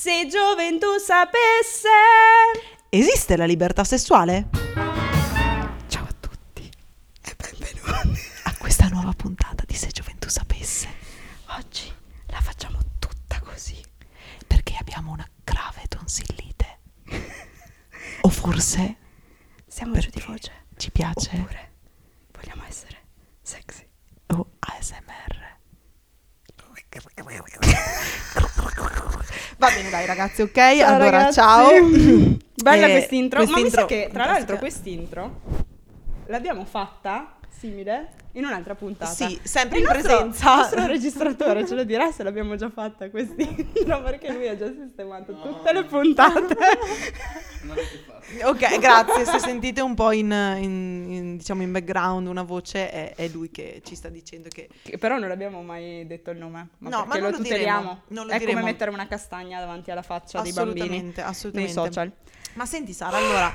Se gioventù sapesse. Esiste la libertà sessuale? Ciao a tutti e benvenuti. A questa nuova puntata di Se gioventù sapesse. Oggi la facciamo tutta così. Perché abbiamo una grave tonsillite. o forse Siamo giù di voce. ci piace Oppure vogliamo essere sexy. o ASMR. Va bene dai ragazzi, ok? Ciao, allora ragazzi. ciao. Bella Eh, quest'intro. Ma mi sa quest'intro che, tra l'altro, quest'intro l'abbiamo fatta simile in un'altra puntata. Sì, sempre Il in nostro- presenza. Il nostro registratore ce lo dirà se l'abbiamo già fatta quest'intro perché lui ha già sistemato tutte le puntate. Ok, grazie. Se sentite un po' in, in- in, diciamo in background una voce, è, è lui che ci sta dicendo che Che però non abbiamo mai detto il nome. Ma No, ma non lo lo tuteliamo. diremo, non lo È diremo. come mettere una castagna davanti alla faccia dei bambini assolutamente, nei assolutamente. social. Ma senti Sara, allora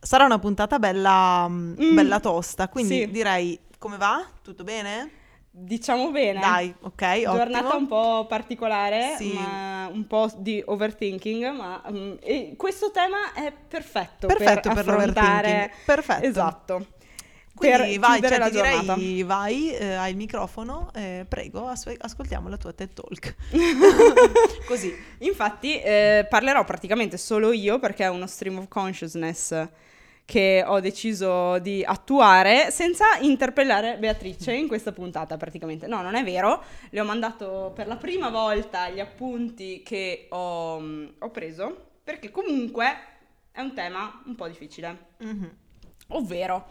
sarà una puntata bella, mm, Mm. bella tosta, quindi Sì. direi come va? Tutto bene? Diciamo bene. Dai, ok, Giornata ottimo. un po' particolare, Sì. un po' di overthinking, ma e questo tema è perfetto, Perfetto per, per, affrontare. Perfetto. Esatto. Quindi vai, cioè, la ti direi, vai, eh, hai il microfono, eh, prego, as- ascoltiamo la tua TED Talk. Così. Infatti eh, parlerò praticamente solo io perché è uno stream of consciousness che ho deciso di attuare senza interpellare Beatrice in questa puntata praticamente. No, non è vero, le ho mandato per la prima volta gli appunti che ho, ho preso perché comunque è un tema un po' difficile. Mhm. Ovvero,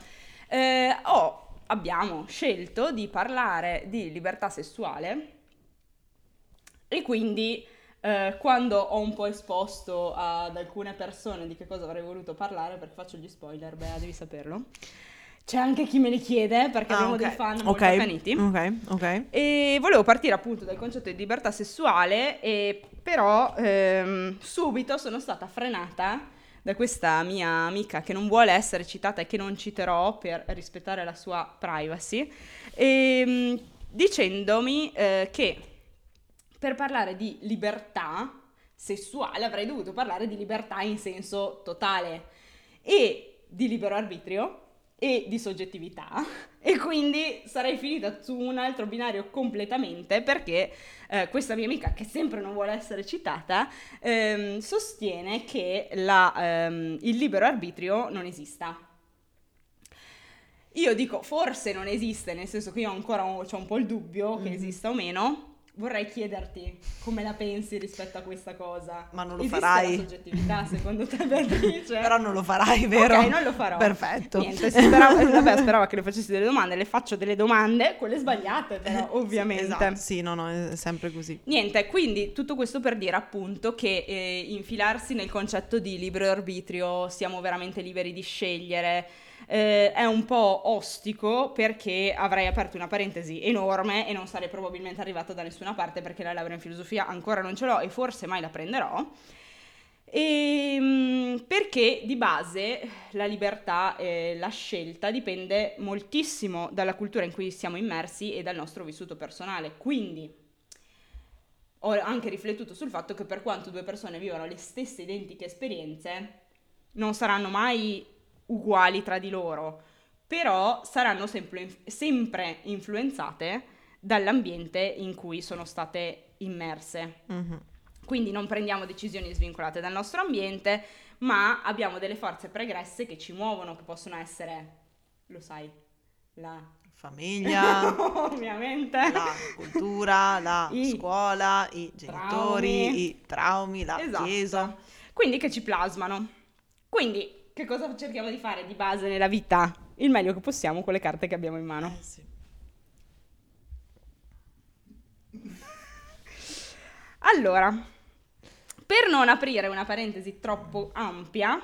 eh, ho- abbiamo scelto di parlare di libertà sessuale e quindi eh, quando ho un po' esposto ad alcune persone di che cosa avrei voluto parlare, perché faccio gli spoiler, beh, devi saperlo. C'è anche chi me li chiede perché Ah, abbiamo ok. dei fan molto Ok, accaniti. Ok, ok. E volevo partire appunto dal concetto di libertà sessuale, e però ehm, subito sono stata frenata da questa mia amica che non vuole essere citata e che non citerò per rispettare la sua privacy, ehm, dicendomi eh, che per parlare di libertà sessuale avrei dovuto parlare di libertà in senso totale e di libero arbitrio e di soggettività e quindi sarei finita su un altro binario completamente perché eh, questa mia amica che sempre non vuole essere citata ehm, sostiene che la, ehm, il libero arbitrio non esista. Io dico forse non esiste, nel senso che io ancora ho, c'ho un po' il dubbio che Mhm. esista o meno. Vorrei chiederti come la pensi rispetto a questa cosa. Ma non lo Esiste farai. la soggettività secondo te Beatrice? Però non lo farai, vero? Ok, non lo farò. Perfetto. Niente, eh, vabbè, sperava che le facessi delle domande, le faccio delle domande, quelle sbagliate però, ovviamente. Sì, esatto. Sì, no, no, è sempre così. Niente, quindi tutto questo per dire appunto che eh, infilarsi nel concetto di libero arbitrio, siamo veramente liberi di scegliere, eh, è un po' ostico perché avrei aperto una parentesi enorme e non sarei probabilmente arrivata da nessuna parte perché la laurea in filosofia ancora non ce l'ho e forse mai la prenderò. E, mm, perché di base la libertà e la scelta dipende moltissimo dalla cultura in cui siamo immersi e dal nostro vissuto personale. Quindi ho anche riflettuto sul fatto che per quanto due persone vivano le stesse identiche esperienze, non saranno mai uguali tra di loro, però saranno sempre, sempre influenzate dall'ambiente in cui sono state immerse. Mhm. Quindi non prendiamo decisioni svincolate dal nostro ambiente, ma abbiamo delle forze pregresse che ci muovono, che possono essere, lo sai, la Famiglia, ovviamente la cultura, la I scuola, i genitori, traumi. i traumi, la Esatto. chiesa. Quindi che ci plasmano. Quindi che cosa cerchiamo di fare di base nella vita? Il meglio che possiamo con le carte che abbiamo in mano. Eh, sì. Allora, per non aprire una parentesi troppo ampia,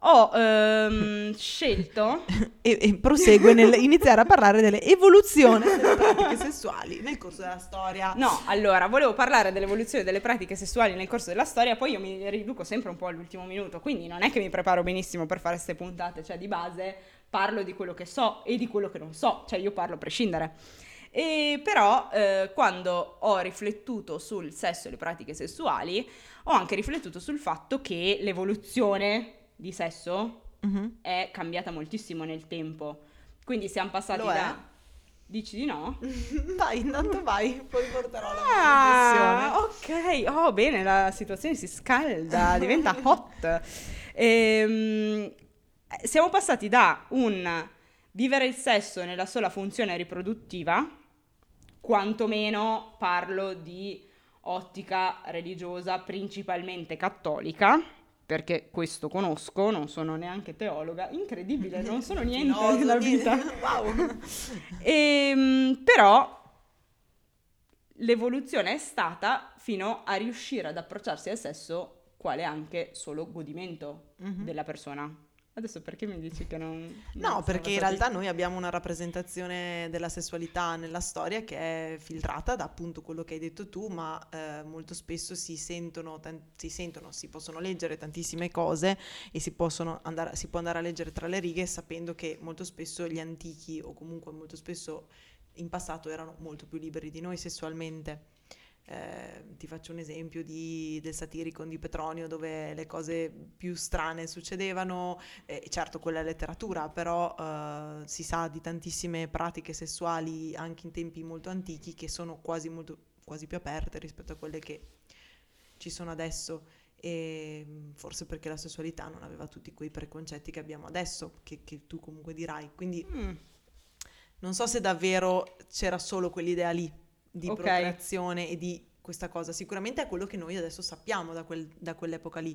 ho ehm, scelto E, e prosegue nel iniziare a parlare dell'evoluzione delle pratiche sessuali nel corso della storia. No, allora, volevo parlare dell'evoluzione delle pratiche sessuali nel corso della storia, poi io mi riduco sempre un po' all'ultimo minuto, quindi non è che mi preparo benissimo per fare queste puntate, cioè di base parlo di quello che so e di quello che non so, cioè io parlo a prescindere. E però eh, quando ho riflettuto sul sesso e le pratiche sessuali, ho anche riflettuto sul fatto che l'evoluzione di sesso Mhm. è cambiata moltissimo nel tempo. Quindi siamo passati Lo è? da... Dici di no? vai, intanto vai, poi porterò la Ah, ok. Oh, bene, la situazione si scalda, diventa hot. Ehm, eh, siamo passati da un vivere il sesso nella sola funzione riproduttiva, quantomeno parlo di ottica religiosa principalmente cattolica, perché questo conosco, non sono neanche teologa, incredibile, non sono niente No, nella vita. wow. Ehm, però l'evoluzione è stata fino a riuscire ad approcciarsi al sesso quale anche solo godimento Mhm. della persona. Adesso perché mi dici che non... non No, perché in realtà noi abbiamo una rappresentazione della sessualità nella storia che è filtrata da appunto quello che hai detto tu, ma eh, molto spesso si sentono, tan- si sentono, si possono leggere tantissime cose e si, possono andare, si può andare a leggere tra le righe sapendo che molto spesso gli antichi o comunque molto spesso in passato erano molto più liberi di noi sessualmente. Eh, ti faccio un esempio di- del Satiricon di Petronio dove le cose più strane succedevano, eh, certo quella è letteratura, però eh, si sa di tantissime pratiche sessuali anche in tempi molto antichi che sono quasi, molto, quasi più aperte rispetto a quelle che ci sono adesso. E mm, forse perché la sessualità non aveva tutti quei preconcetti che abbiamo adesso, che, che tu comunque dirai. Quindi Mm, non so se davvero c'era solo quell'idea lì di Ok. procreazione e di questa cosa. Sicuramente è quello che noi adesso sappiamo da, quel- da quell'epoca lì.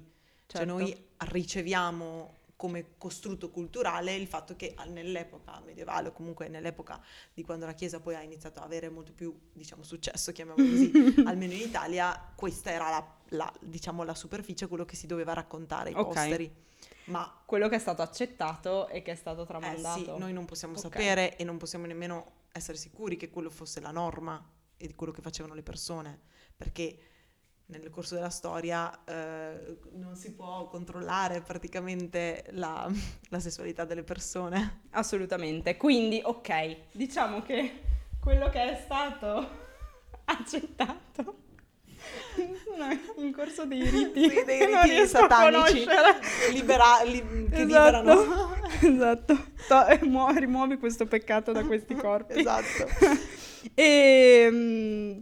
Cioè certo. noi riceviamo come costrutto culturale il fatto che nell'epoca medievale o comunque nell'epoca di quando la Chiesa poi ha iniziato a avere molto più, diciamo, successo, chiamiamolo così, almeno in Italia, questa era la, la, diciamo, la superficie, quello che si doveva raccontare ai Ok. posteri. Ma Quello che è stato accettato e che è stato eh tramandato. sì, noi non possiamo Ok. sapere e non possiamo nemmeno essere sicuri che quello fosse la norma e di quello che facevano le persone, perché nel corso della storia eh, non si può controllare praticamente la, la sessualità delle persone. Assolutamente. Quindi, ok, diciamo che quello che è stato accettato in corso dei riti, Sì, dei riti satanici. Libera- li- che Esatto. liberano. Esatto. To- eh, muo- rimuovi questo peccato da questi corpi. Esatto. E, mm,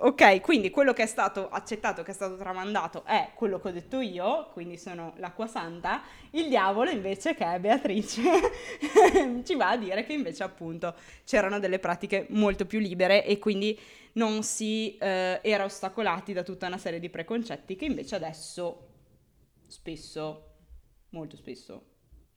ok, quindi quello che è stato accettato, che è stato tramandato è quello che ho detto io, quindi sono l'acqua santa. Il diavolo invece, che è Beatrice, ci va a dire che invece appunto c'erano delle pratiche molto più libere e quindi non si eh, era ostacolati da tutta una serie di preconcetti che invece adesso spesso, molto spesso,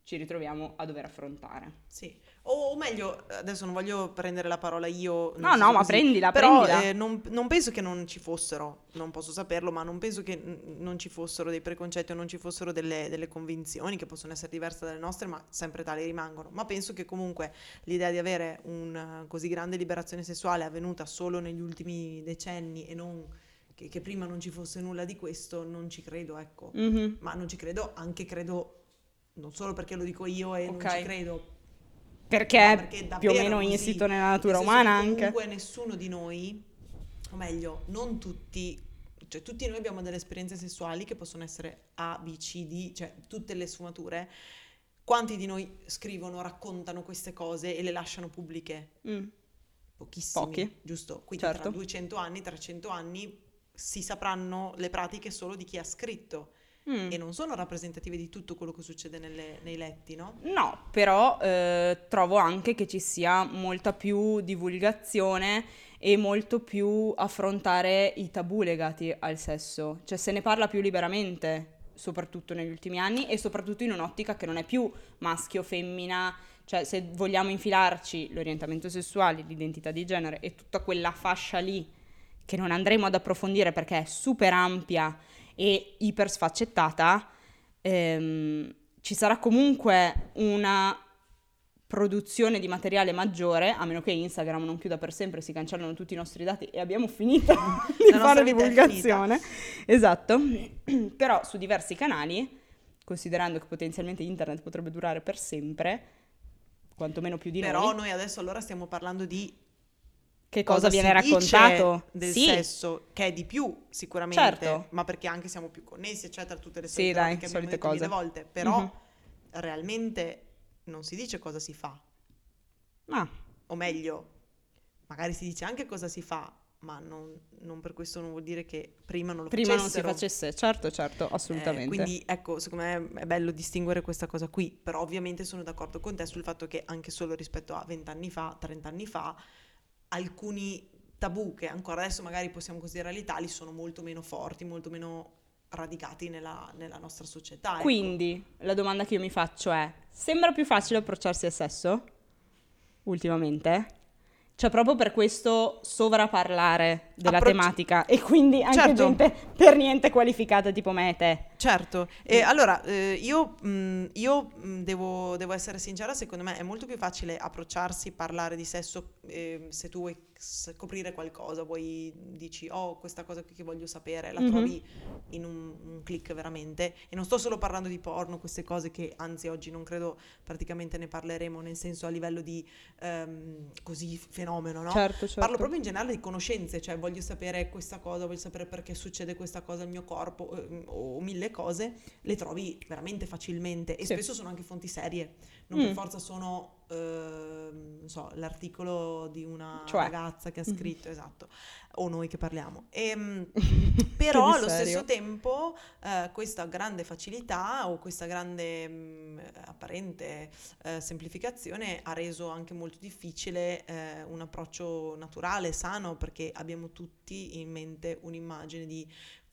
ci ritroviamo a dover affrontare. Sì, o, o meglio, adesso non voglio prendere la parola io. No, no, senso ma così, prendila, però prendila. eh, non, non penso che non ci fossero, non posso saperlo, ma non penso che n- non ci fossero dei preconcetti o non ci fossero delle, delle convinzioni che possono essere diverse dalle nostre, ma sempre tali rimangono. Ma penso che comunque l'idea di avere una così grande liberazione sessuale avvenuta solo negli ultimi decenni e non che, che prima non ci fosse nulla di questo, non ci credo, ecco. Mhm. Ma non ci credo, anche credo, non solo perché lo dico io e Ok. non ci credo, Perché, No, è perché più o meno così. insito nella natura Nel umana che anche. Comunque nessuno di noi, o meglio, non tutti, cioè tutti noi abbiamo delle esperienze sessuali che possono essere A, B, C, D, cioè tutte le sfumature. Quanti di noi scrivono, raccontano queste cose e le lasciano pubbliche? Mm. Pochissimi, Pochi. giusto? Quindi Certo. tra 200 anni, 300 anni si sapranno le pratiche solo di chi ha scritto Mm. e non sono rappresentative di tutto quello che succede nelle- nei letti, no? No, però eh, trovo anche che ci sia molta più divulgazione e molto più affrontare i tabù legati al sesso. Cioè se ne parla più liberamente, soprattutto negli ultimi anni e soprattutto in un'ottica che non è più maschio-femmina. Cioè se vogliamo infilarci l'orientamento sessuale, l'identità di genere e tutta quella fascia lì che non andremo ad approfondire perché è super ampia e iper sfaccettata, ehm, ci sarà comunque una produzione di materiale maggiore, a meno che Instagram non chiuda per sempre, si cancellano tutti i nostri dati e abbiamo finito di fare divulgazione. Esatto. Però su diversi canali, considerando che potenzialmente internet potrebbe durare per sempre, quantomeno più di Però noi. noi adesso allora stiamo parlando di che cosa, viene raccontato del sì. sesso, che è di più sicuramente, Certo. ma perché anche siamo più connessi, eccetera, tutte le Sì, solite dai, robe che solite cose. volte, però Mhm. realmente non si dice cosa si fa, Ah, o meglio, magari si dice anche cosa si fa, ma non, non per questo non vuol dire che prima non lo prima non si facessero. facesse, certo, certo, Eh, assolutamente. quindi ecco, secondo me è bello distinguere questa cosa qui, però ovviamente sono d'accordo con te sul fatto che anche solo rispetto a vent'anni fa, trent'anni fa, alcuni tabù che ancora adesso magari possiamo considerare tali sono molto meno forti, molto meno radicati nella, nella nostra società. ecco. Quindi la domanda che io mi faccio è: sembra più facile approcciarsi al sesso? Ultimamente? Cioè, proprio per questo sovraparlare della Approcci- tematica e quindi anche Certo. gente per niente qualificata tipo me e te. Certo, e allora eh, io, mh, io, mh, devo, devo essere sincera, secondo me è molto più facile approcciarsi, parlare di sesso eh, se tu vuoi scoprire qualcosa, vuoi dici oh questa cosa qui che voglio sapere, la Mhm. trovi in un, un click veramente e non sto solo parlando di porno, queste cose che anzi oggi non credo praticamente ne parleremo nel senso a livello di ehm, così fenomeno, no? Certo, certo. Parlo proprio in generale di conoscenze, cioè voglio sapere questa cosa, voglio sapere perché succede questa cosa al mio corpo eh, o mille cose, le trovi veramente facilmente e Sì. spesso sono anche fonti serie, non Mm. per forza sono non so, l'articolo di una Cioè. ragazza che ha Mhm. scritto, esatto, o noi che parliamo. Ehm, però Che allo stesso tempo eh, questa grande facilità o questa grande mh, apparente eh, semplificazione ha reso anche molto difficile eh, un approccio naturale, sano, perché abbiamo tutti in mente un'immagine di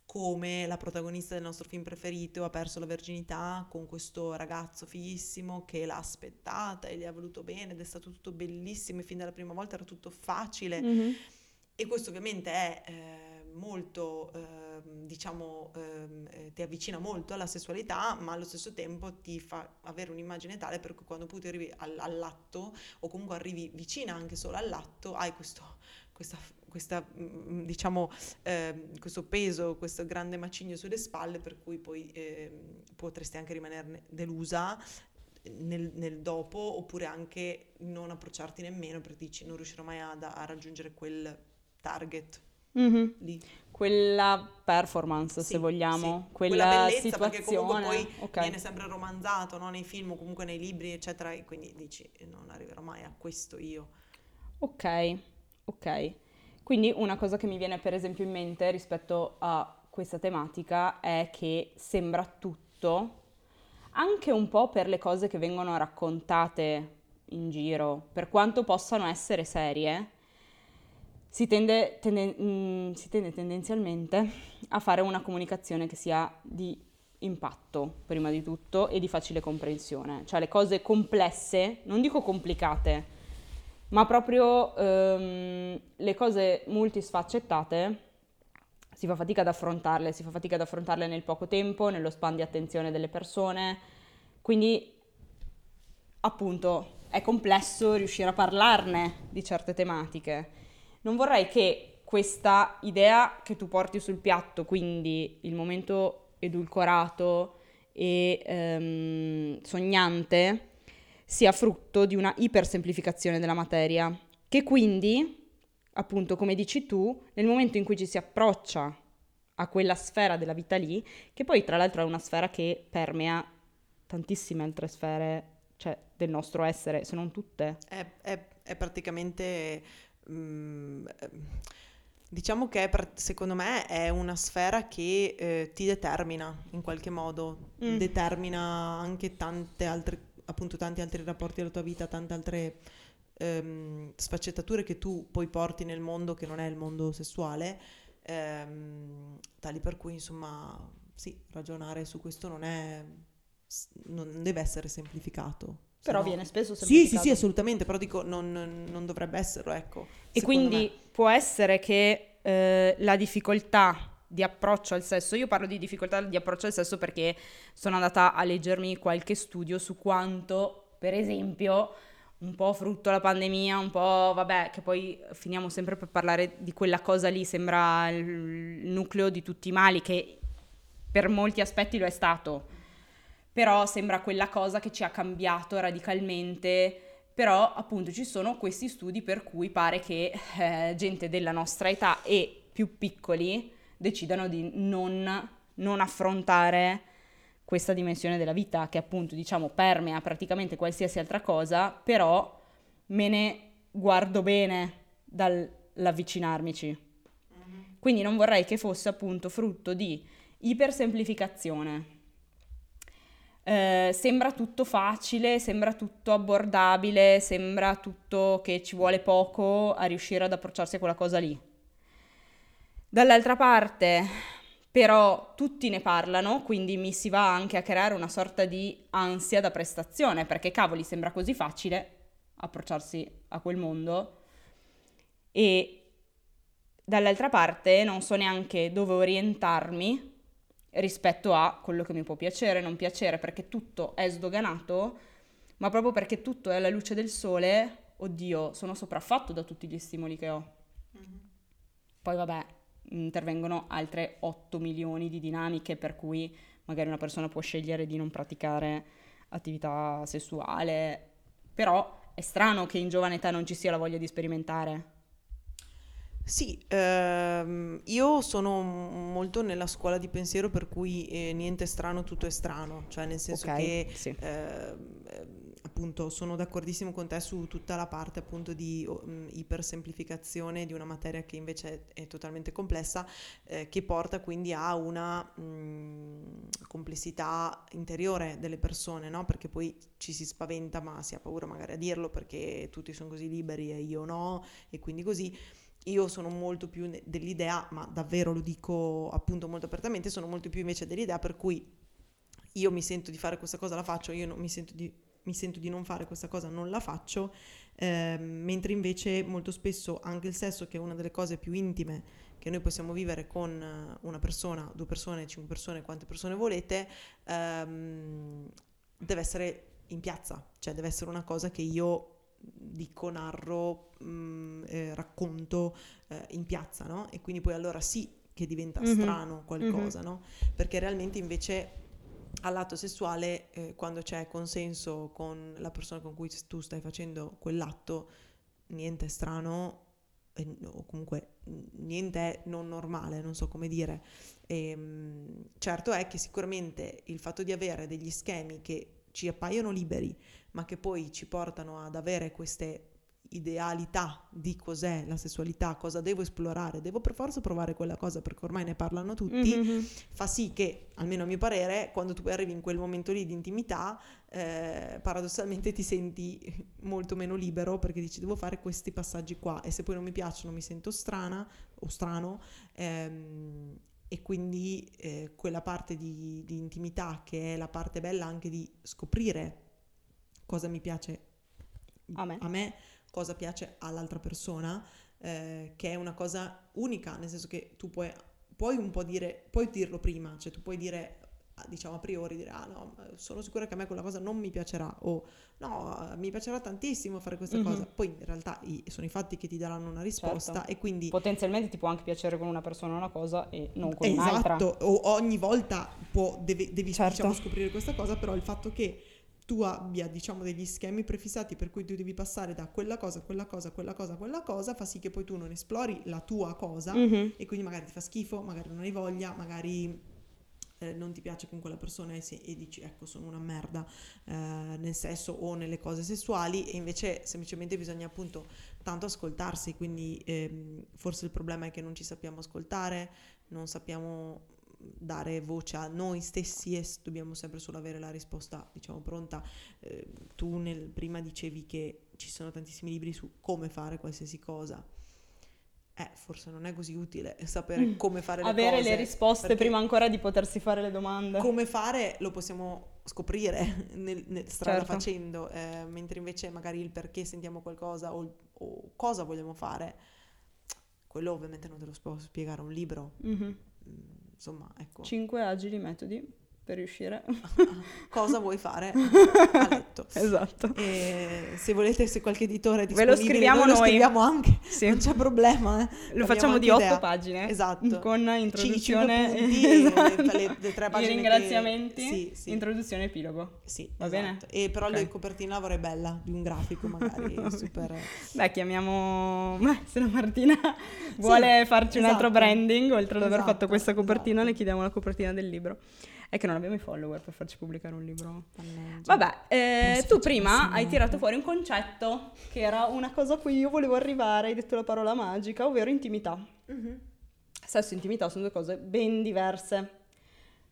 come la protagonista del nostro film preferito ha perso la verginità con questo ragazzo fighissimo che l'ha aspettata e gli ha voluto bene ed è stato tutto bellissimo e fin dalla prima volta era tutto facile. Mhm. E questo ovviamente è eh, molto, ehm, diciamo, ehm, eh, ti avvicina molto alla sessualità, ma allo stesso tempo ti fa avere un'immagine tale per cui quando poi arrivi al- all'atto, o comunque arrivi vicina anche solo all'atto, hai questo, questa, questa, mm, diciamo, ehm, questo peso, questo grande macigno sulle spalle, per cui poi ehm, potresti anche rimanerne delusa nel, nel dopo, oppure anche non approcciarti nemmeno perché dici non riuscirò mai ad- a raggiungere quel target Mhm. lì. Quella performance, Sì, se vogliamo, sì. quella, bellezza, perché comunque situazione. poi Ok. viene sempre romanzato no? nei film o comunque nei libri, eccetera, e quindi dici non arriverò mai a questo io. Ok, ok. Quindi una cosa che mi viene per esempio in mente rispetto a questa tematica è che sembra tutto, anche un po' per le cose che vengono raccontate in giro, per quanto possano essere serie, si tende, tende- mm, si tende tendenzialmente a fare una comunicazione che sia di impatto, prima di tutto, e di facile comprensione. Cioè le cose complesse, non dico complicate, ma proprio ehm, le cose multisfaccettate si fa fatica ad affrontarle, si fa fatica ad affrontarle nel poco tempo, nello span di attenzione delle persone, quindi appunto è complesso riuscire a parlarne di certe tematiche. Non vorrei che questa idea che tu porti sul piatto, quindi il momento edulcorato e ehm, sognante, sia frutto di una ipersemplificazione della materia, che quindi, appunto, come dici tu, nel momento in cui ci si approccia a quella sfera della vita lì, che poi tra l'altro è una sfera che permea tantissime altre sfere, cioè del nostro essere, se non tutte. È, è- è praticamente, mm, eh, diciamo che secondo me è una sfera che eh, ti determina in qualche modo, Mm. determina anche tante altre, appunto tanti altri rapporti della tua vita, tante altre ehm, sfaccettature che tu poi porti nel mondo che non è il mondo sessuale, ehm, tali per cui insomma sì, ragionare su questo non è, non deve essere semplificato. Però no- viene spesso sì, sì, semplificato. sì, assolutamente, però dico non, non dovrebbe esserlo, ecco. E quindi me. può essere che eh, la difficoltà di approccio al sesso, io parlo di difficoltà di approccio al sesso perché sono andata a leggermi qualche studio su quanto, per esempio, un po' frutto la pandemia, un po', vabbè, che poi finiamo sempre per parlare di quella cosa lì, sembra il nucleo di tutti i mali, che per molti aspetti lo è stato, però sembra quella cosa che ci ha cambiato radicalmente. Però appunto ci sono questi studi per cui pare che eh, gente della nostra età e più piccoli decidano di non, non affrontare questa dimensione della vita che appunto diciamo permea praticamente qualsiasi altra cosa, però me ne guardo bene dall'avvicinarmici. Mm-hmm. Quindi non vorrei che fosse appunto frutto di ipersemplificazione eh, sembra tutto facile, sembra tutto abbordabile, sembra tutto che ci vuole poco a riuscire ad approcciarsi a quella cosa lì. Dall'altra parte, però, tutti ne parlano, quindi mi si va anche a creare una sorta di ansia da prestazione, perché cavoli, sembra così facile approcciarsi a quel mondo e dall'altra parte non so neanche dove orientarmi rispetto a quello che mi può piacere, non piacere, perché tutto è sdoganato, ma proprio perché tutto è alla luce del sole, oddio, sono sopraffatto da tutti gli stimoli che ho. Mm-hmm. Poi vabbè, intervengono altre 8 milioni di dinamiche per cui magari una persona può scegliere di non praticare attività sessuale, però è strano che in giovane età non ci sia la voglia di sperimentare. Sì, ehm, io sono molto nella scuola di pensiero per cui eh, niente è strano, tutto è strano, cioè nel senso Ok, che sì. eh, appunto sono d'accordissimo con te su tutta la parte appunto di mh, ipersemplificazione di una materia che invece è, totalmente complessa, eh, che porta quindi a una mh, complessità interiore delle persone, no? Perché poi ci si spaventa ma si ha paura magari a dirlo perché tutti sono così liberi e io no, e quindi così. Io sono molto più dell'idea, ma davvero lo dico appunto molto apertamente, sono molto più invece dell'idea per cui io mi sento di fare questa cosa, la faccio, io non, mi, sento di, mi sento di non fare questa cosa, non la faccio, eh, mentre invece molto spesso anche il sesso, che è una delle cose più intime che noi possiamo vivere con una persona, due persone, cinque persone, quante persone volete, ehm, deve essere in piazza, cioè deve essere una cosa che io dico, narro, mh, mm, eh, racconto eh, in piazza, no? E quindi poi allora sì che diventa mm-hmm. strano qualcosa, mm-hmm. no? Perché realmente invece al lato sessuale, eh, quando c'è consenso con la persona con cui tu stai facendo quell'atto, niente è strano o comunque niente è non normale, non so come dire. E, ehm, certo è che sicuramente il fatto di avere degli schemi che ci appaiono liberi, ma che poi ci portano ad avere queste idealità di cos'è la sessualità, cosa devo esplorare, devo per forza provare quella cosa perché ormai ne parlano tutti, mm-hmm. fa sì che, almeno a mio parere, quando tu arrivi in quel momento lì di intimità, eh, paradossalmente ti senti molto meno libero perché dici devo fare questi passaggi qua e se poi non mi piacciono mi sento strana o strano ehm, e quindi eh, quella parte di, di intimità che è la parte bella anche di scoprire cosa mi piace a me, a me cosa piace all'altra persona, eh, che è una cosa unica, nel senso che tu puoi, puoi un po' dire, puoi dirlo prima, cioè tu puoi dire diciamo a priori dire ah no sono sicura che a me quella cosa non mi piacerà o no mi piacerà tantissimo fare questa mm-hmm. cosa poi in realtà i, sono i fatti che ti daranno una risposta certo. e quindi potenzialmente ti può anche piacere con una persona una cosa e non con esatto, un'altra esatto o ogni volta può, deve, devi certo. diciamo, scoprire questa cosa però il fatto che tu abbia, diciamo, degli schemi prefissati per cui tu devi passare da quella cosa, quella cosa, quella cosa, quella cosa, fa sì che poi tu non esplori la tua cosa mm-hmm. e quindi magari ti fa schifo, magari non hai voglia, magari eh, non ti piace con quella persona e, se, e dici ecco sono una merda eh, nel sesso o nelle cose sessuali e invece semplicemente bisogna appunto tanto ascoltarsi, quindi ehm, forse il problema è che non ci sappiamo ascoltare, non sappiamo dare voce a noi stessi e dobbiamo sempre solo avere la risposta, diciamo, pronta. Eh, tu nel, prima dicevi che ci sono tantissimi libri su come fare qualsiasi cosa. Eh, forse non è così utile sapere mm. come fare le Avere cose. le risposte prima ancora di potersi fare le domande. Come fare lo possiamo scoprire nel, nel strada certo. facendo, eh, mentre invece magari il perché sentiamo qualcosa o, o, cosa vogliamo fare, quello ovviamente non te lo può spiegare un libro. Mm-hmm insomma, ecco. Cinque agili metodi per riuscire. Cosa vuoi fare a letto? esatto. E se volete, se qualche editore è Ve lo disponibile, scriviamo noi lo scriviamo anche, Sì. non c'è problema. eh. Lo Abbiamo facciamo di otto pagine. Esatto. Con introduzione punti, esatto. le- le- tre I pagine che- ringraziamenti, sì, sì. introduzione e epilogo. Sì, Va esatto. bene? E però Ok. la copertina la vorrei bella, di un grafico magari super... Beh, chiamiamo... Beh, se la Martina vuole farci un altro esatto. branding, oltre ad aver Esatto, fatto questa copertina, esatto. le chiediamo la copertina del libro. È che non abbiamo i follower per farci pubblicare un libro. Mannaggia. Vabbè, eh, tu prima hai tirato fuori un concetto che era una cosa a cui io volevo arrivare, hai detto la parola magica, ovvero intimità. Mhm. Sesso e intimità sono due cose ben diverse,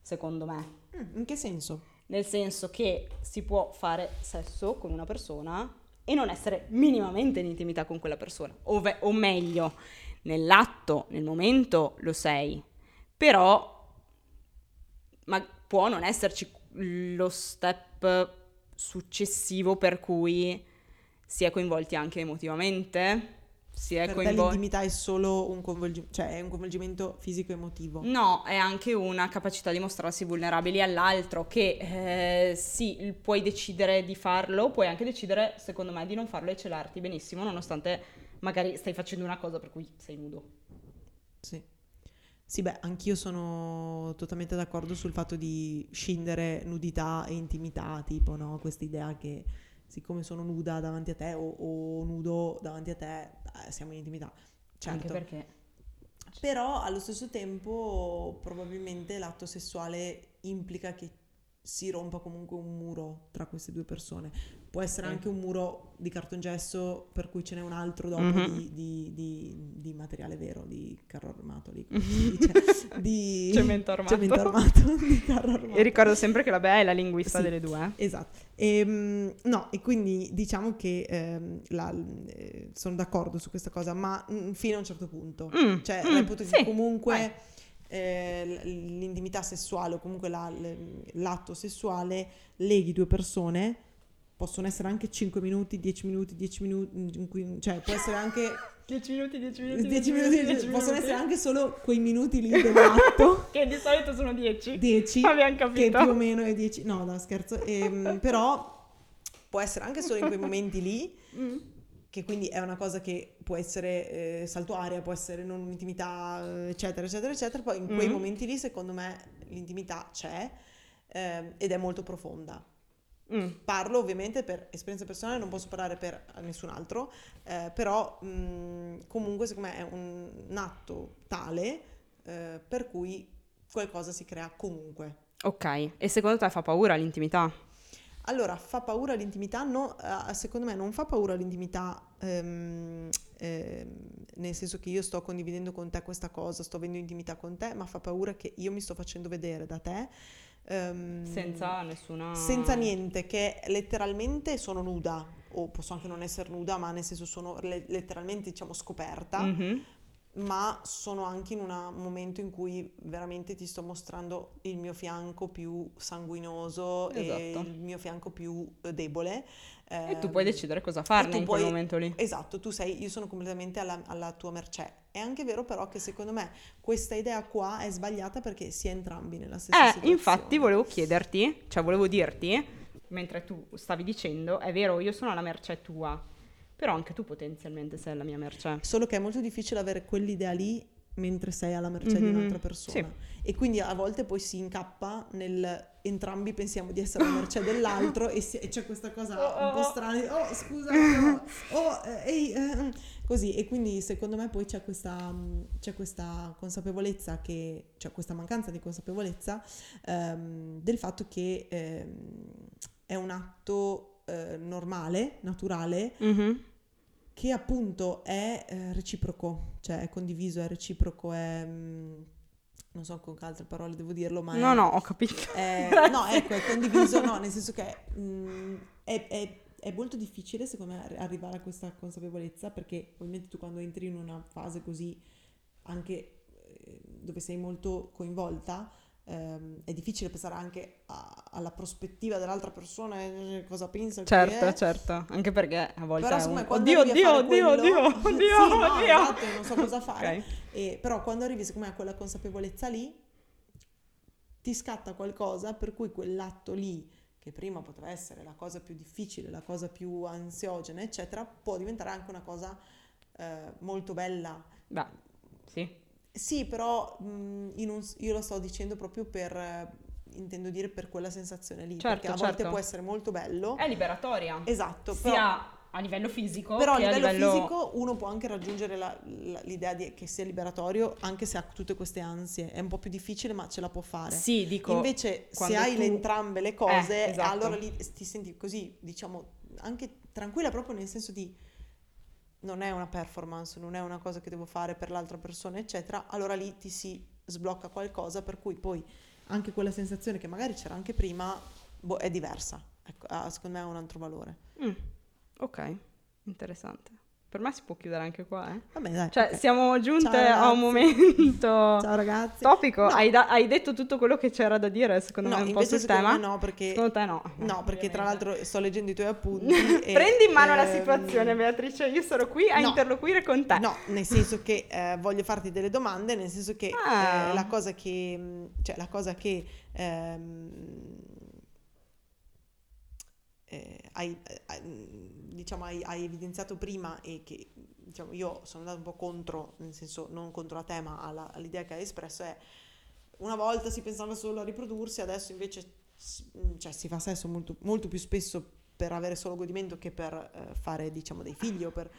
secondo me. Mm, In che senso? Nel senso che si può fare sesso con una persona e non essere minimamente in intimità con quella persona. O, ve- o meglio, nell'atto, nel momento lo sei, però ma può non esserci lo step successivo per cui si è coinvolti anche emotivamente. Si è coinvolti. l'intimità è solo un coinvolgimento, cioè è un coinvolgimento fisico-emotivo. No, è anche una capacità di mostrarsi vulnerabili all'altro, che eh, sì, puoi decidere di farlo, puoi anche decidere, secondo me, di non farlo e celarti benissimo, nonostante magari stai facendo una cosa per cui sei nudo. Sì. Sì, beh, anch'io sono totalmente d'accordo sul fatto di scindere nudità e intimità, tipo, no? Questa idea che siccome sono nuda davanti a te o, o nudo davanti a te, eh, siamo in intimità. Certo. Anche perché... Però allo stesso tempo probabilmente l'atto sessuale implica che si rompa comunque un muro tra queste due persone. Può essere Sì. anche un muro di cartongesso per cui ce n'è un altro dopo Mhm. di, di- di- di materiale vero, di carro armato, lì, dice? di Cemento armato. cemento armato, di carro armato. E ricordo sempre che la Bea è la linguista Sì. delle due. eh. Esatto, Ehm, no, e quindi diciamo che ehm, la- eh, sono d'accordo su questa cosa, ma mm, fino a un certo punto. Mm, Cioè, mm, reputo che sì, comunque vai. Eh, l'intimità sessuale o comunque la- l'atto sessuale leghi due persone. Possono essere anche 5 minuti, 10 minuti, 10 minuti, cioè può essere anche 10 minuti, 10 minuti, 10 10 minuti, minuti, possono 10 essere anche solo quei minuti lì dell'atto, Che di solito sono 10. 10, Abbiamo che capito. più o meno è 10, no, no, scherzo, Ehm, però può essere anche solo in quei momenti lì Mm. Che quindi è una cosa che può essere eh, saltuaria, può essere non un'intimità, eh, eccetera, eccetera, eccetera. Poi in quei Mhm. momenti lì, secondo me, l'intimità c'è ehm, ed è molto profonda. Mm. Parlo ovviamente per esperienza personale, non posso parlare per nessun altro, eh, però mh, comunque secondo me è un, un atto tale eh, per cui qualcosa si crea comunque. Ok, e secondo te fa paura l'intimità? Allora, fa paura l'intimità? No, eh, secondo me non fa paura l'intimità ehm, ehm, nel senso che io sto condividendo con te questa cosa, sto avendo intimità con te, ma fa paura che io mi sto facendo vedere da te. ehm, Senza nessuna... senza niente, che letteralmente sono nuda, o posso anche non essere nuda, ma nel senso sono le- letteralmente, diciamo, scoperta, Mhm. ma sono anche in un momento in cui veramente ti sto mostrando il mio fianco più sanguinoso e Esatto. il mio fianco più eh. E tu Ehm, puoi decidere cosa farne in quel puoi- momento lì. Esatto, tu sei, io sono completamente alla, alla tua mercé. È anche vero però che secondo me questa idea qua è sbagliata perché si è entrambi nella stessa Eh, situazione. infatti volevo chiederti, cioè volevo dirti, mentre tu stavi dicendo, è vero, io sono alla mercé tua, però anche tu potenzialmente sei alla mia mercé. Solo che è molto difficile avere quell'idea lì mentre sei alla mercé di Mhm, un'altra persona. E quindi a volte poi si incappa nel entrambi pensiamo di essere alla mercé dell'altro e, si- e c'è questa cosa Oh, un po' oh, oh. strana di, oh scusa, no, oh, eh, ehi, eh", così. E quindi secondo me poi c'è questa, mh, c'è questa consapevolezza che, cioè questa mancanza di consapevolezza ehm, del fatto che ehm, è un atto eh, normale, naturale, Mhm. Che appunto è eh, reciproco, cioè è condiviso, è reciproco, è... mm, non so con che altre parole devo dirlo, ma No, è, no, ho capito. è- no, ecco, è condiviso, no, nel senso che mm, è, è- è molto difficile secondo me arri- arrivare a questa consapevolezza perché ovviamente tu quando entri in una fase così, anche eh, dove sei molto coinvolta, ehm, è difficile pensare anche a- alla prospettiva dell'altra persona, eh, cosa pensa, Certo, certo, anche perché a volte Però secondo un... Oddio, oddio, oddio, oddio, oddio, Sì, no, oddio. esatto, non so cosa fare. Ok. E- però quando arrivi secondo me a quella consapevolezza lì, ti scatta qualcosa per cui quell'atto lì, che prima poteva essere la cosa più difficile, la cosa più ansiogena, eccetera, può diventare anche una cosa eh, molto bella. Beh, sì. Sì, però mh, un, io lo sto dicendo proprio per, intendo dire per quella sensazione lì, Certo, perché a volte certo. può essere molto bello. È liberatoria. Esatto, sia però, a livello fisico però a che livello, fisico uno può anche raggiungere la- la- l'idea di, che sia liberatorio anche se ha tutte queste ansie. È un po' più difficile, ma ce la può fare. Sì, dico. Invece, se hai tu- le entrambe le cose, Eh, esatto. allora lì ti senti così, diciamo, anche tranquilla proprio nel senso di non è una performance, non è una cosa che devo fare per l'altra persona, eccetera, allora lì ti si sblocca qualcosa per cui poi anche quella sensazione che magari c'era anche prima, boh, è diversa. Ecco, ha, secondo me ha un altro valore. Mm, ok, interessante. Per me si può chiudere anche qua, eh. Vabbè, dai. Cioè, ok. siamo giunte a un momento Ciao ragazzi. topico. No. Hai, da- hai detto tutto quello che c'era da dire, secondo No, me, un po' sul tema. no, perché Secondo te no. No, perché tra l'altro sto leggendo i tuoi appunti. e, Prendi in mano la ehm, situazione, Beatrice. Io sono qui a no. interloquire con te. No, nel senso che eh, voglio farti delle domande, nel senso che Ah. eh, la cosa che, cioè la cosa che ehm, eh, hai, eh, hai- diciamo, hai, hai evidenziato prima e che diciamo, io sono andato un po' contro, nel senso non contro la tema, alla- all'idea che hai espresso è una volta si pensava solo a riprodursi, adesso invece si, cioè, si fa sesso molto, molto più spesso per avere solo godimento che per eh, fare diciamo dei figli o per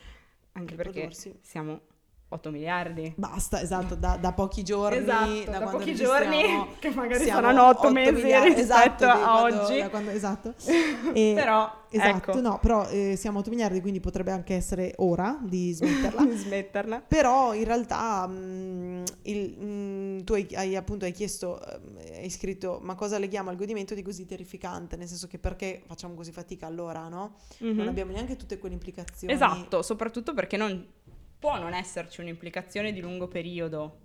Anche perché riprodursi. siamo 8 miliardi. Basta, esatto, da, da pochi giorni. Esatto, da quando pochi giorni, che magari saranno otto otto mesi miliardi, rispetto esatto, a quando- oggi. da quando- esatto. E- Però, esatto, ecco, no, però eh, siamo 8 miliardi, quindi potrebbe anche essere ora di smetterla. di smetterla. Però in realtà mm, il- mm, tu hai, hai appunto hai chiesto, ehm, hai scritto, ma cosa leghiamo al godimento di così terrificante? Nel senso che perché facciamo così fatica allora, no? Non Mhm. abbiamo neanche tutte quelle implicazioni. Esatto, soprattutto perché non può non esserci un'implicazione di lungo periodo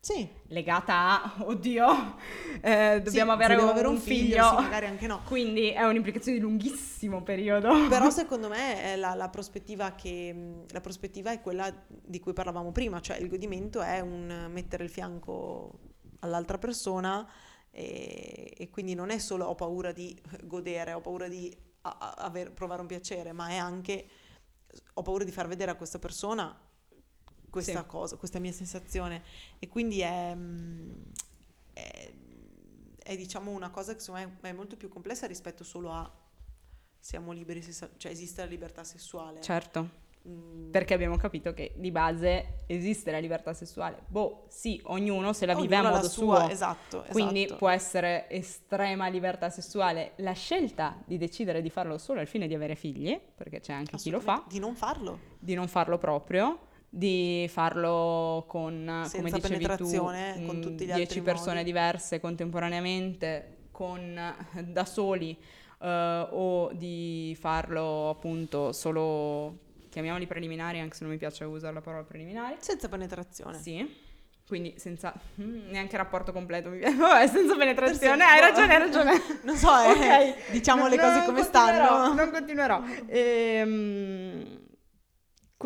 Sì. legata a, oddio, eh, dobbiamo Sì, avere, un, avere un figlio, sì, magari anche no. Quindi è un'implicazione di lunghissimo periodo. Però secondo me è la, la prospettiva che la prospettiva è quella di cui parlavamo prima, cioè il godimento è un mettere il fianco all'altra persona e, e quindi non è solo ho paura di godere, ho paura di aver- provare un piacere, ma è anche ho paura di far vedere a questa persona questa Sì. cosa, questa mia sensazione e quindi è, mh, è, è, diciamo una cosa che secondo me è molto più complessa rispetto solo a siamo liberi, cioè esiste la libertà sessuale. Certo, Mm, perché abbiamo capito che di base esiste la libertà sessuale. Boh, sì, ognuno se la vive a ognuno ha la modo sua, suo. Esatto, Quindi esatto. può essere estrema libertà sessuale. La scelta di decidere di farlo solo al fine di avere figli, perché c'è anche chi lo fa, Di non farlo. di non farlo proprio, di farlo con, come Senza dicevi tu, penetrazione, con mh, tutti gli 10 altri persone modi. diverse contemporaneamente, con, da soli, eh, o di farlo appunto solo, chiamiamoli preliminari, anche se non mi piace usare la parola preliminari. Senza penetrazione. Sì. Quindi senza mm, neanche rapporto completo. Vabbè, senza penetrazione, Forse- hai ragione, hai ragione. Non so, eh, Ok, diciamo le non- cose non come stanno. Non continuerò. Ehm,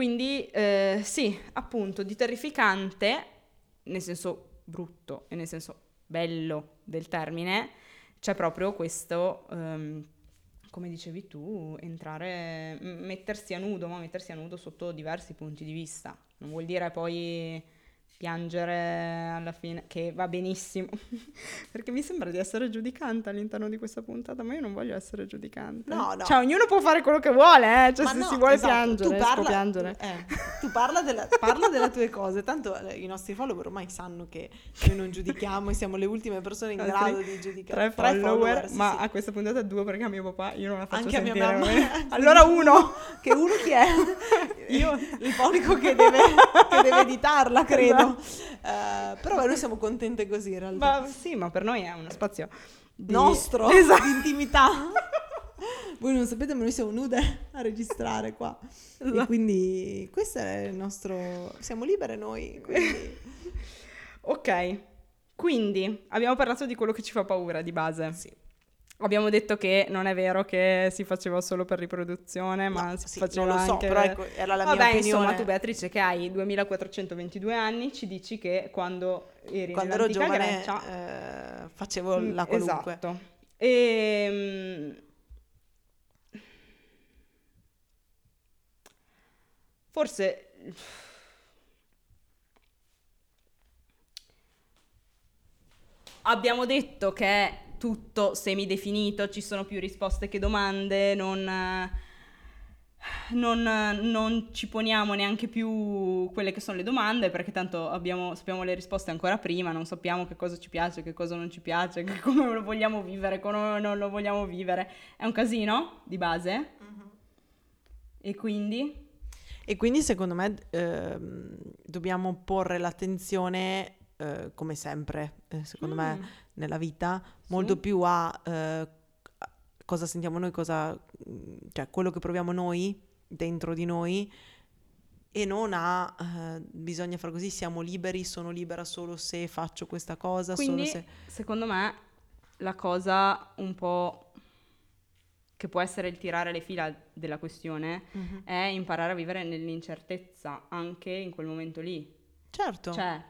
quindi, eh, sì, appunto, di terrificante, nel senso brutto e nel senso bello del termine, c'è proprio questo, ehm, come dicevi tu, entrare, mettersi a nudo, ma mettersi a nudo sotto diversi punti di vista. Non vuol dire poi piangere alla fine, che va benissimo, perché mi sembra di essere giudicante all'interno di questa puntata, ma io non voglio essere giudicante. No, no. Cioè, ognuno può fare quello che vuole, eh? Cioè, Ma se no, si vuole esatto, piangere, tu parla, piangere. eh, tu parla, della, parla delle tue cose, tanto eh, i nostri follower ormai sanno che noi non giudichiamo e siamo le ultime persone in Altri grado di giudicare. Tre follower, sì, ma sì. a questa puntata due perché a mio papà io non la faccio Anche a mia sentire. mamma. allora uno. Che uno chi è? Io, il unico che deve, che deve editarla, credo. Eh, però noi siamo contente così in realtà. Ma sì, ma per noi è uno spazio di... Nostro, Esatto. di intimità. Voi non sapete, ma noi siamo nude a registrare qua. E Esatto. quindi questo è il nostro... Siamo libere noi, quindi... Ok, quindi abbiamo parlato di quello che ci fa paura di base. Sì. Abbiamo detto che non è vero che si faceva solo per riproduzione, ma No, si sì, faceva non lo so, anche... però ecco, era la Vabbè, mia opinione. insomma, tu Beatrice che hai 2422 anni ci dici che quando eri Quando ero giovane Grecia... eh, facevo Mm, la qualunque. Esatto. Ehm, Forse... Abbiamo detto che tutto semidefinito, ci sono più risposte che domande, non, eh, non, eh, non ci poniamo neanche più quelle che sono le domande, perché tanto abbiamo- sappiamo le risposte ancora prima, non sappiamo che cosa ci piace, che cosa non ci piace, che- come lo vogliamo vivere, come non lo vogliamo vivere. È un casino di base. E quindi... E quindi secondo me ehm, dobbiamo porre l'attenzione, eh, come sempre, eh, secondo me, Mm, nella vita, molto sì. più a eh, cosa sentiamo noi, cosa, mm, cioè quello che proviamo noi dentro di noi e non a eh, bisogna fare così, siamo liberi, sono libera solo se faccio questa cosa, Quindi, solo se... secondo me, la cosa un po' che può essere il tirare le fila della questione Mhm. è imparare a vivere nell'incertezza anche in quel momento lì. Certo. Cioè,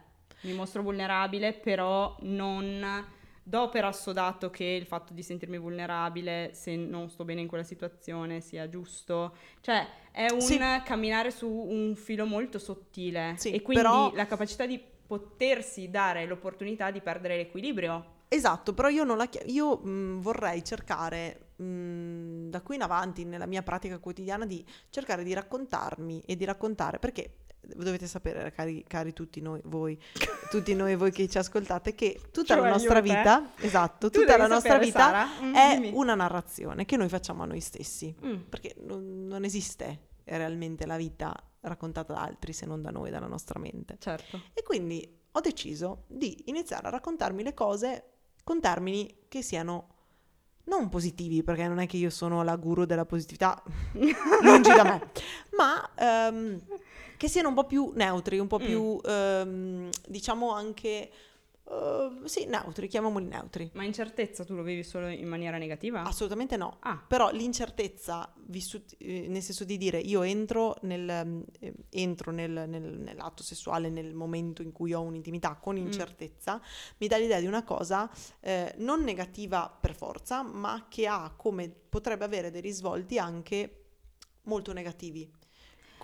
mi mostro vulnerabile, però non do per assodato che il fatto di sentirmi vulnerabile, se non sto bene in quella situazione, sia giusto. Cioè, è un Sì. camminare su un filo molto sottile. Sì, e quindi però- la capacità di potersi dare l'opportunità di perdere l'equilibrio. Esatto, però io, non la chia- io mh, vorrei cercare mh, da qui in avanti nella mia pratica quotidiana di cercare di raccontarmi e di raccontare perché dovete sapere, cari, cari tutti noi, voi, tutti noi voi che ci ascoltate, che tutta Cioè la nostra e te. vita, esatto, Tu tutta la nostra sapere, vita Sara. Mm, è dimmi. una narrazione che noi facciamo a noi stessi, Mm. perché non, non esiste realmente la vita raccontata da altri se non da noi, dalla nostra mente. Certo. E quindi ho deciso di iniziare a raccontarmi le cose con termini che siano non positivi, perché non è che io sono la guru della positività, lungi da me, ma ehm, che siano un po' più neutri, un po' Mm. più, ehm, diciamo anche, eh, sì, neutri, chiamiamoli neutri. Ma incertezza tu lo vivi solo in maniera negativa? Assolutamente no. Ah, Però l'incertezza, vissuti- eh, nel senso di dire io entro, nel, mm, eh, entro nel- nel- nell'atto sessuale nel momento in cui ho un'intimità con incertezza, mi dà l'idea di una cosa eh, non negativa per forza, ma che ha come potrebbe avere dei risvolti anche molto negativi.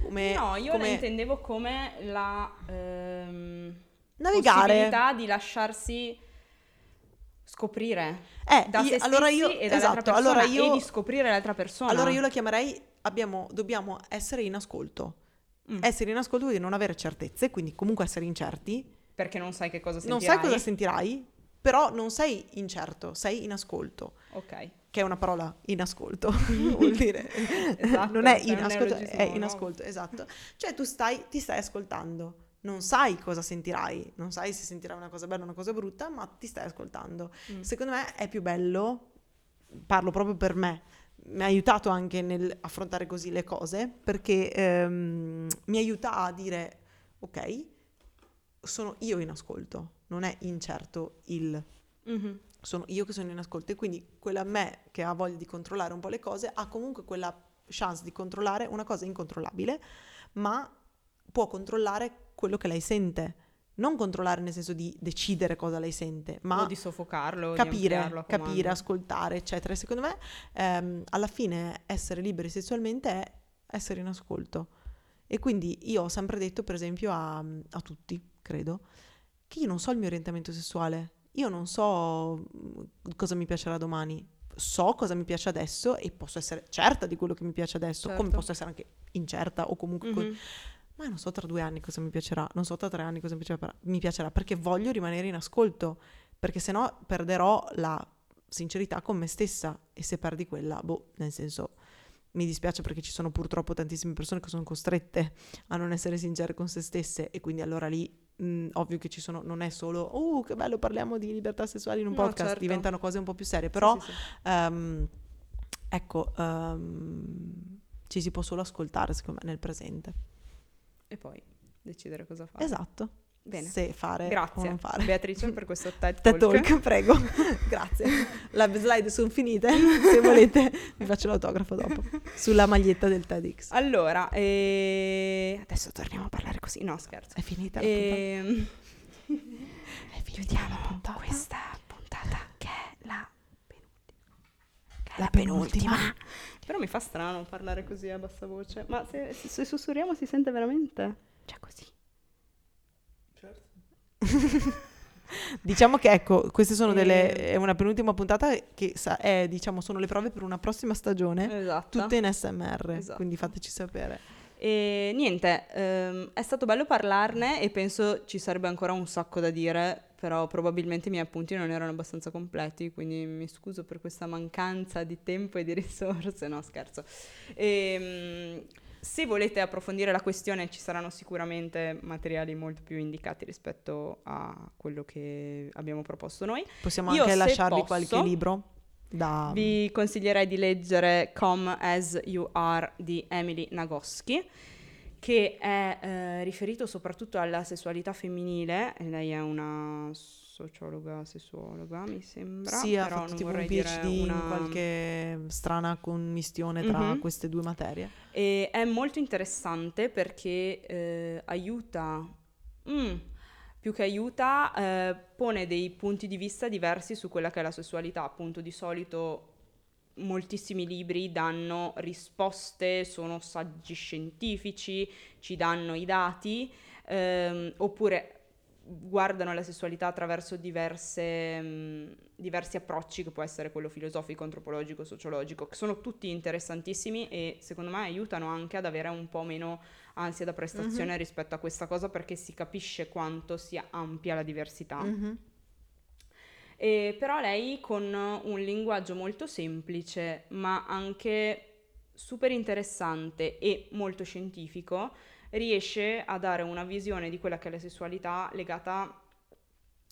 Come, no, io come la intendevo come la ehm, navigare. possibilità di lasciarsi scoprire Eh, da io- se allora io, e esatto, allora e io, di scoprire l'altra persona. allora io la chiamerei, abbiamo, dobbiamo essere in ascolto. Mm, Essere in ascolto vuol dire non avere certezze, quindi comunque essere incerti. perché non sai che cosa Non sentirai. sai cosa sentirai, però non sei incerto, sei in ascolto, Ok. che è una parola in ascolto, vuol dire. Esatto, non è in ascolto, è in ascolto, esatto. Cioè tu stai, ti stai ascoltando, non sai cosa sentirai, non sai se sentirai una cosa bella o una cosa brutta, ma ti stai ascoltando. Mm. Secondo me è più bello, parlo proprio per me, mi ha aiutato anche nel affrontare così le cose, perché ehm, mi aiuta a dire, ok, sono io in ascolto, non è incerto il, Mhm. sono io che sono in ascolto e quindi quella me che ha voglia di controllare un po' le cose ha comunque quella chance di controllare una cosa incontrollabile, ma può controllare quello che lei sente. Non controllare nel senso di decidere cosa lei sente, ma O di soffocarlo, di capire, a capire, ascoltare, eccetera. E Secondo me, ehm, alla fine, essere liberi sessualmente è essere in ascolto. E quindi io ho sempre detto, per esempio, a, a tutti, credo, che io non so il mio orientamento sessuale. Io non so mm, cosa mi piacerà domani. So cosa mi piace adesso e posso essere certa di quello che mi piace adesso, come Certo. posso essere anche incerta o comunque co- Mhm. ma non so tra due anni cosa mi piacerà, non so tra tre anni cosa mi piacerà, mi piacerà perché voglio rimanere in ascolto, perché sennò perderò la sincerità con me stessa e se perdi quella, boh, nel senso, mi dispiace perché ci sono purtroppo tantissime persone che sono costrette a non essere sincere con se stesse e quindi allora lì, mh, ovvio che ci sono, non è solo, uh, che bello, parliamo di libertà sessuale in un No, podcast, certo. diventano cose un po' più serie, Sì, però, sì, sì. ehm, ecco, ehm, ci si può solo ascoltare, secondo me, nel presente. E poi decidere cosa fare. Esatto. Bene. se fare o Grazie non fare. Beatrice per questo TED TED Talk. Talk, prego. Grazie. Le slide sono finite. Se volete, vi faccio l'autografo dopo. Sulla maglietta del TEDx. Allora, eh, adesso torniamo a parlare così. No, scherzo. È finita la puntata. Ehm, finita la puntata. questa puntata che è la penultima. È La penultima. Però mi fa strano parlare così a bassa voce. Ma se, se- se sussurriamo si sente veramente? Cioè così. Diciamo che ecco, queste sono delle è una penultima puntata che sa- è, diciamo, sono le prove per una prossima stagione, Esatto. tutte in SMR, Esatto. quindi fateci sapere. E niente, ehm, è stato bello parlarne e penso ci sarebbe ancora un sacco da dire, però probabilmente i miei appunti non erano abbastanza completi, quindi mi scuso per questa mancanza di tempo e di risorse, no scherzo. Ehm, se volete approfondire la questione ci saranno sicuramente materiali molto più indicati rispetto a quello che abbiamo proposto noi. Possiamo Io, anche lasciarvi posso, qualche libro da Vi consiglierei di leggere Come As You Are di Emily Nagoski, che è eh, riferito soprattutto alla sessualità femminile. e Lei è una sociologa, sessuologa, mi sembra. Sì, ha fatto non tipo un PhD una... in qualche strana commistione tra Mhm. queste due materie. E è molto interessante perché eh, aiuta, mm, più che aiuta, eh, pone dei punti di vista diversi su quella che è la sessualità. Appunto, di solito moltissimi libri danno risposte, sono saggi scientifici, ci danno i dati, ehm, oppure guardano la sessualità attraverso diverse, mm, diversi approcci, che può essere quello filosofico, antropologico, sociologico, che sono tutti interessantissimi e secondo me aiutano anche ad avere un po' meno ansia da prestazione rispetto a questa cosa perché si capisce quanto sia ampia la diversità. Mhm. E però lei con un linguaggio molto semplice, ma anche super interessante e molto scientifico, riesce a dare una visione di quella che è la sessualità legata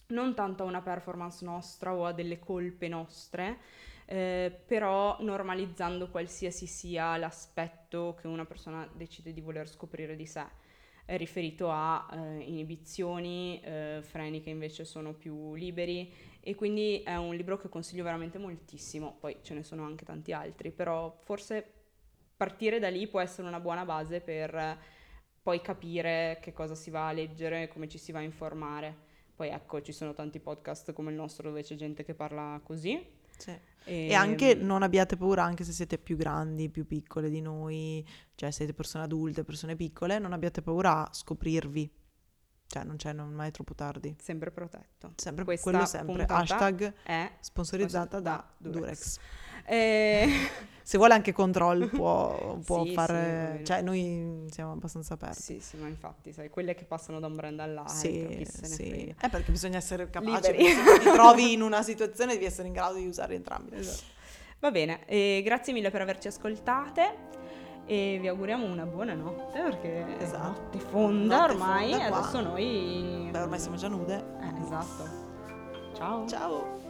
non tanto a una performance nostra o a delle colpe nostre, eh, però normalizzando qualsiasi sia l'aspetto che una persona decide di voler scoprire di sé. È riferito a eh, inibizioni, eh, freni che invece sono più liberi e quindi è un libro che consiglio veramente moltissimo, poi ce ne sono anche tanti altri, però forse partire da lì può essere una buona base per eh, poi capire che cosa si va a leggere, come ci si va a informare. Poi ecco, ci sono tanti podcast come il nostro dove c'è gente che parla così. Sì. E, E anche non abbiate paura, anche se siete più grandi, più piccole di noi, cioè siete persone adulte, persone piccole, non abbiate paura a scoprirvi. Cioè non c'è non mai troppo tardi. sempre protetto. Sempre Questa quello sempre. Hashtag È sponsorizzata da da Durex. Durex. Eh, Se vuole anche Control può, può Sì, sì, fare... va cioè noi siamo abbastanza aperti. sì, sì, ma infatti, sai, quelle che passano da un brand all'altro, Sì, sì. È perché bisogna essere capaci, se ti trovi in una situazione devi essere in grado di usare entrambi. Esatto. Va bene, e grazie mille per averci ascoltate e vi auguriamo una buona notte perché Esatto. notte fonda Notte ormai fonda e adesso noi... Beh, ormai siamo già nude. Eh, esatto. Ciao. Ciao!